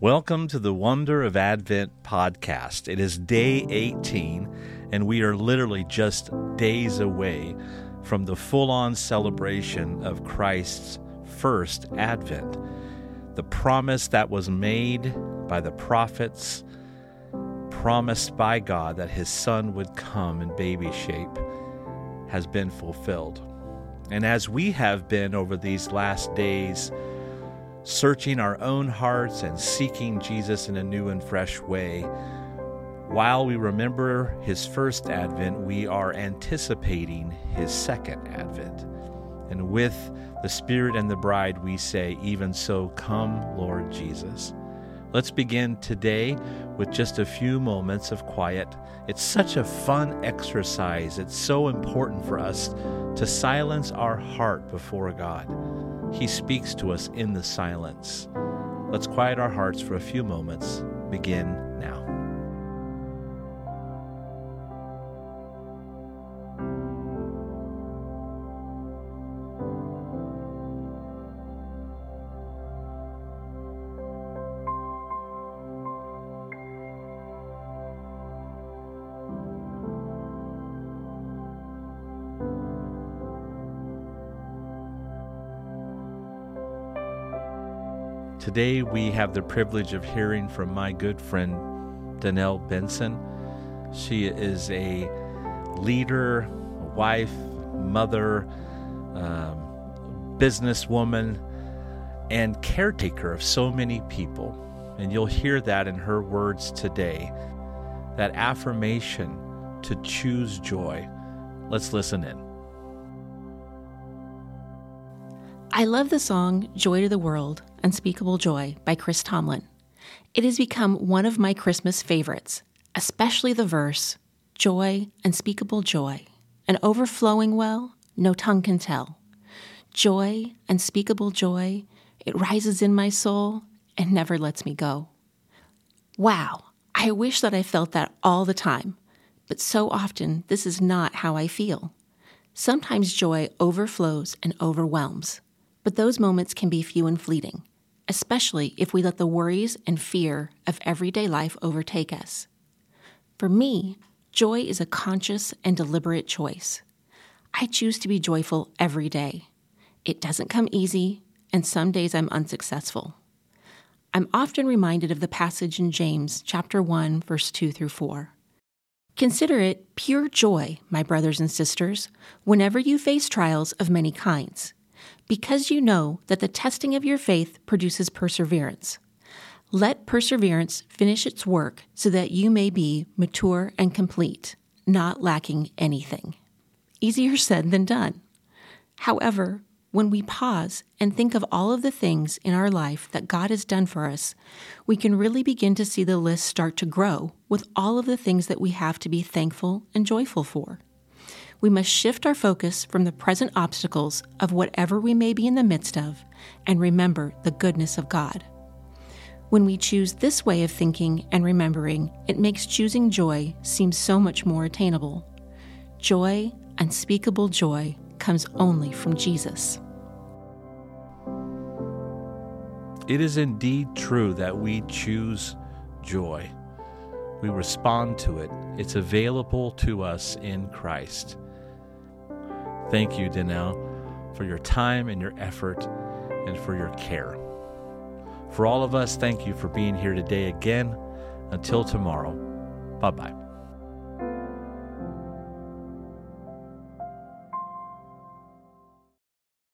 Welcome to the Wonder of Advent podcast. It is day 18, and we are literally just days away from the full on celebration of Christ's first Advent. The promise that was made by the prophets, promised by God that his son would come in baby shape, has been fulfilled. And as we have been over these last days, searching our own hearts and seeking Jesus in a new and fresh way. While we remember his first advent, we are anticipating his second advent. And with the Spirit and the bride, we say, Even so, come, Lord Jesus. Let's begin today with just a few moments of quiet. It's such a fun exercise. It's so important for us to silence our heart before God. He speaks to us in the silence. Let's quiet our hearts for a few moments. Begin Today, we have the privilege of hearing from my good friend Danielle Benson. She is a leader, wife, mother, um, businesswoman, and caretaker of so many people. And you'll hear that in her words today that affirmation to choose joy. Let's listen in. I love the song Joy to the World, Unspeakable Joy by Chris Tomlin. It has become one of my Christmas favorites, especially the verse Joy, unspeakable joy, an overflowing well, no tongue can tell. Joy, unspeakable joy, it rises in my soul and never lets me go. Wow, I wish that I felt that all the time, but so often this is not how I feel. Sometimes joy overflows and overwhelms. But those moments can be few and fleeting, especially if we let the worries and fear of everyday life overtake us. For me, joy is a conscious and deliberate choice. I choose to be joyful every day. It doesn't come easy, and some days I'm unsuccessful. I'm often reminded of the passage in James chapter 1 verse 2 through 4. Consider it pure joy, my brothers and sisters, whenever you face trials of many kinds because you know that the testing of your faith produces perseverance. Let perseverance finish its work so that you may be mature and complete, not lacking anything. Easier said than done. However, when we pause and think of all of the things in our life that God has done for us, we can really begin to see the list start to grow with all of the things that we have to be thankful and joyful for we must shift our focus from the present obstacles of whatever we may be in the midst of and remember the goodness of God. When we choose this way of thinking and remembering, it makes choosing joy seem so much more attainable. Joy, unspeakable joy, comes only from Jesus. It is indeed true that we choose joy. We respond to it. It's available to us in Christ. Thank you, Danielle, for your time and your effort and for your care. For all of us, thank you for being here today again. Until tomorrow, bye bye.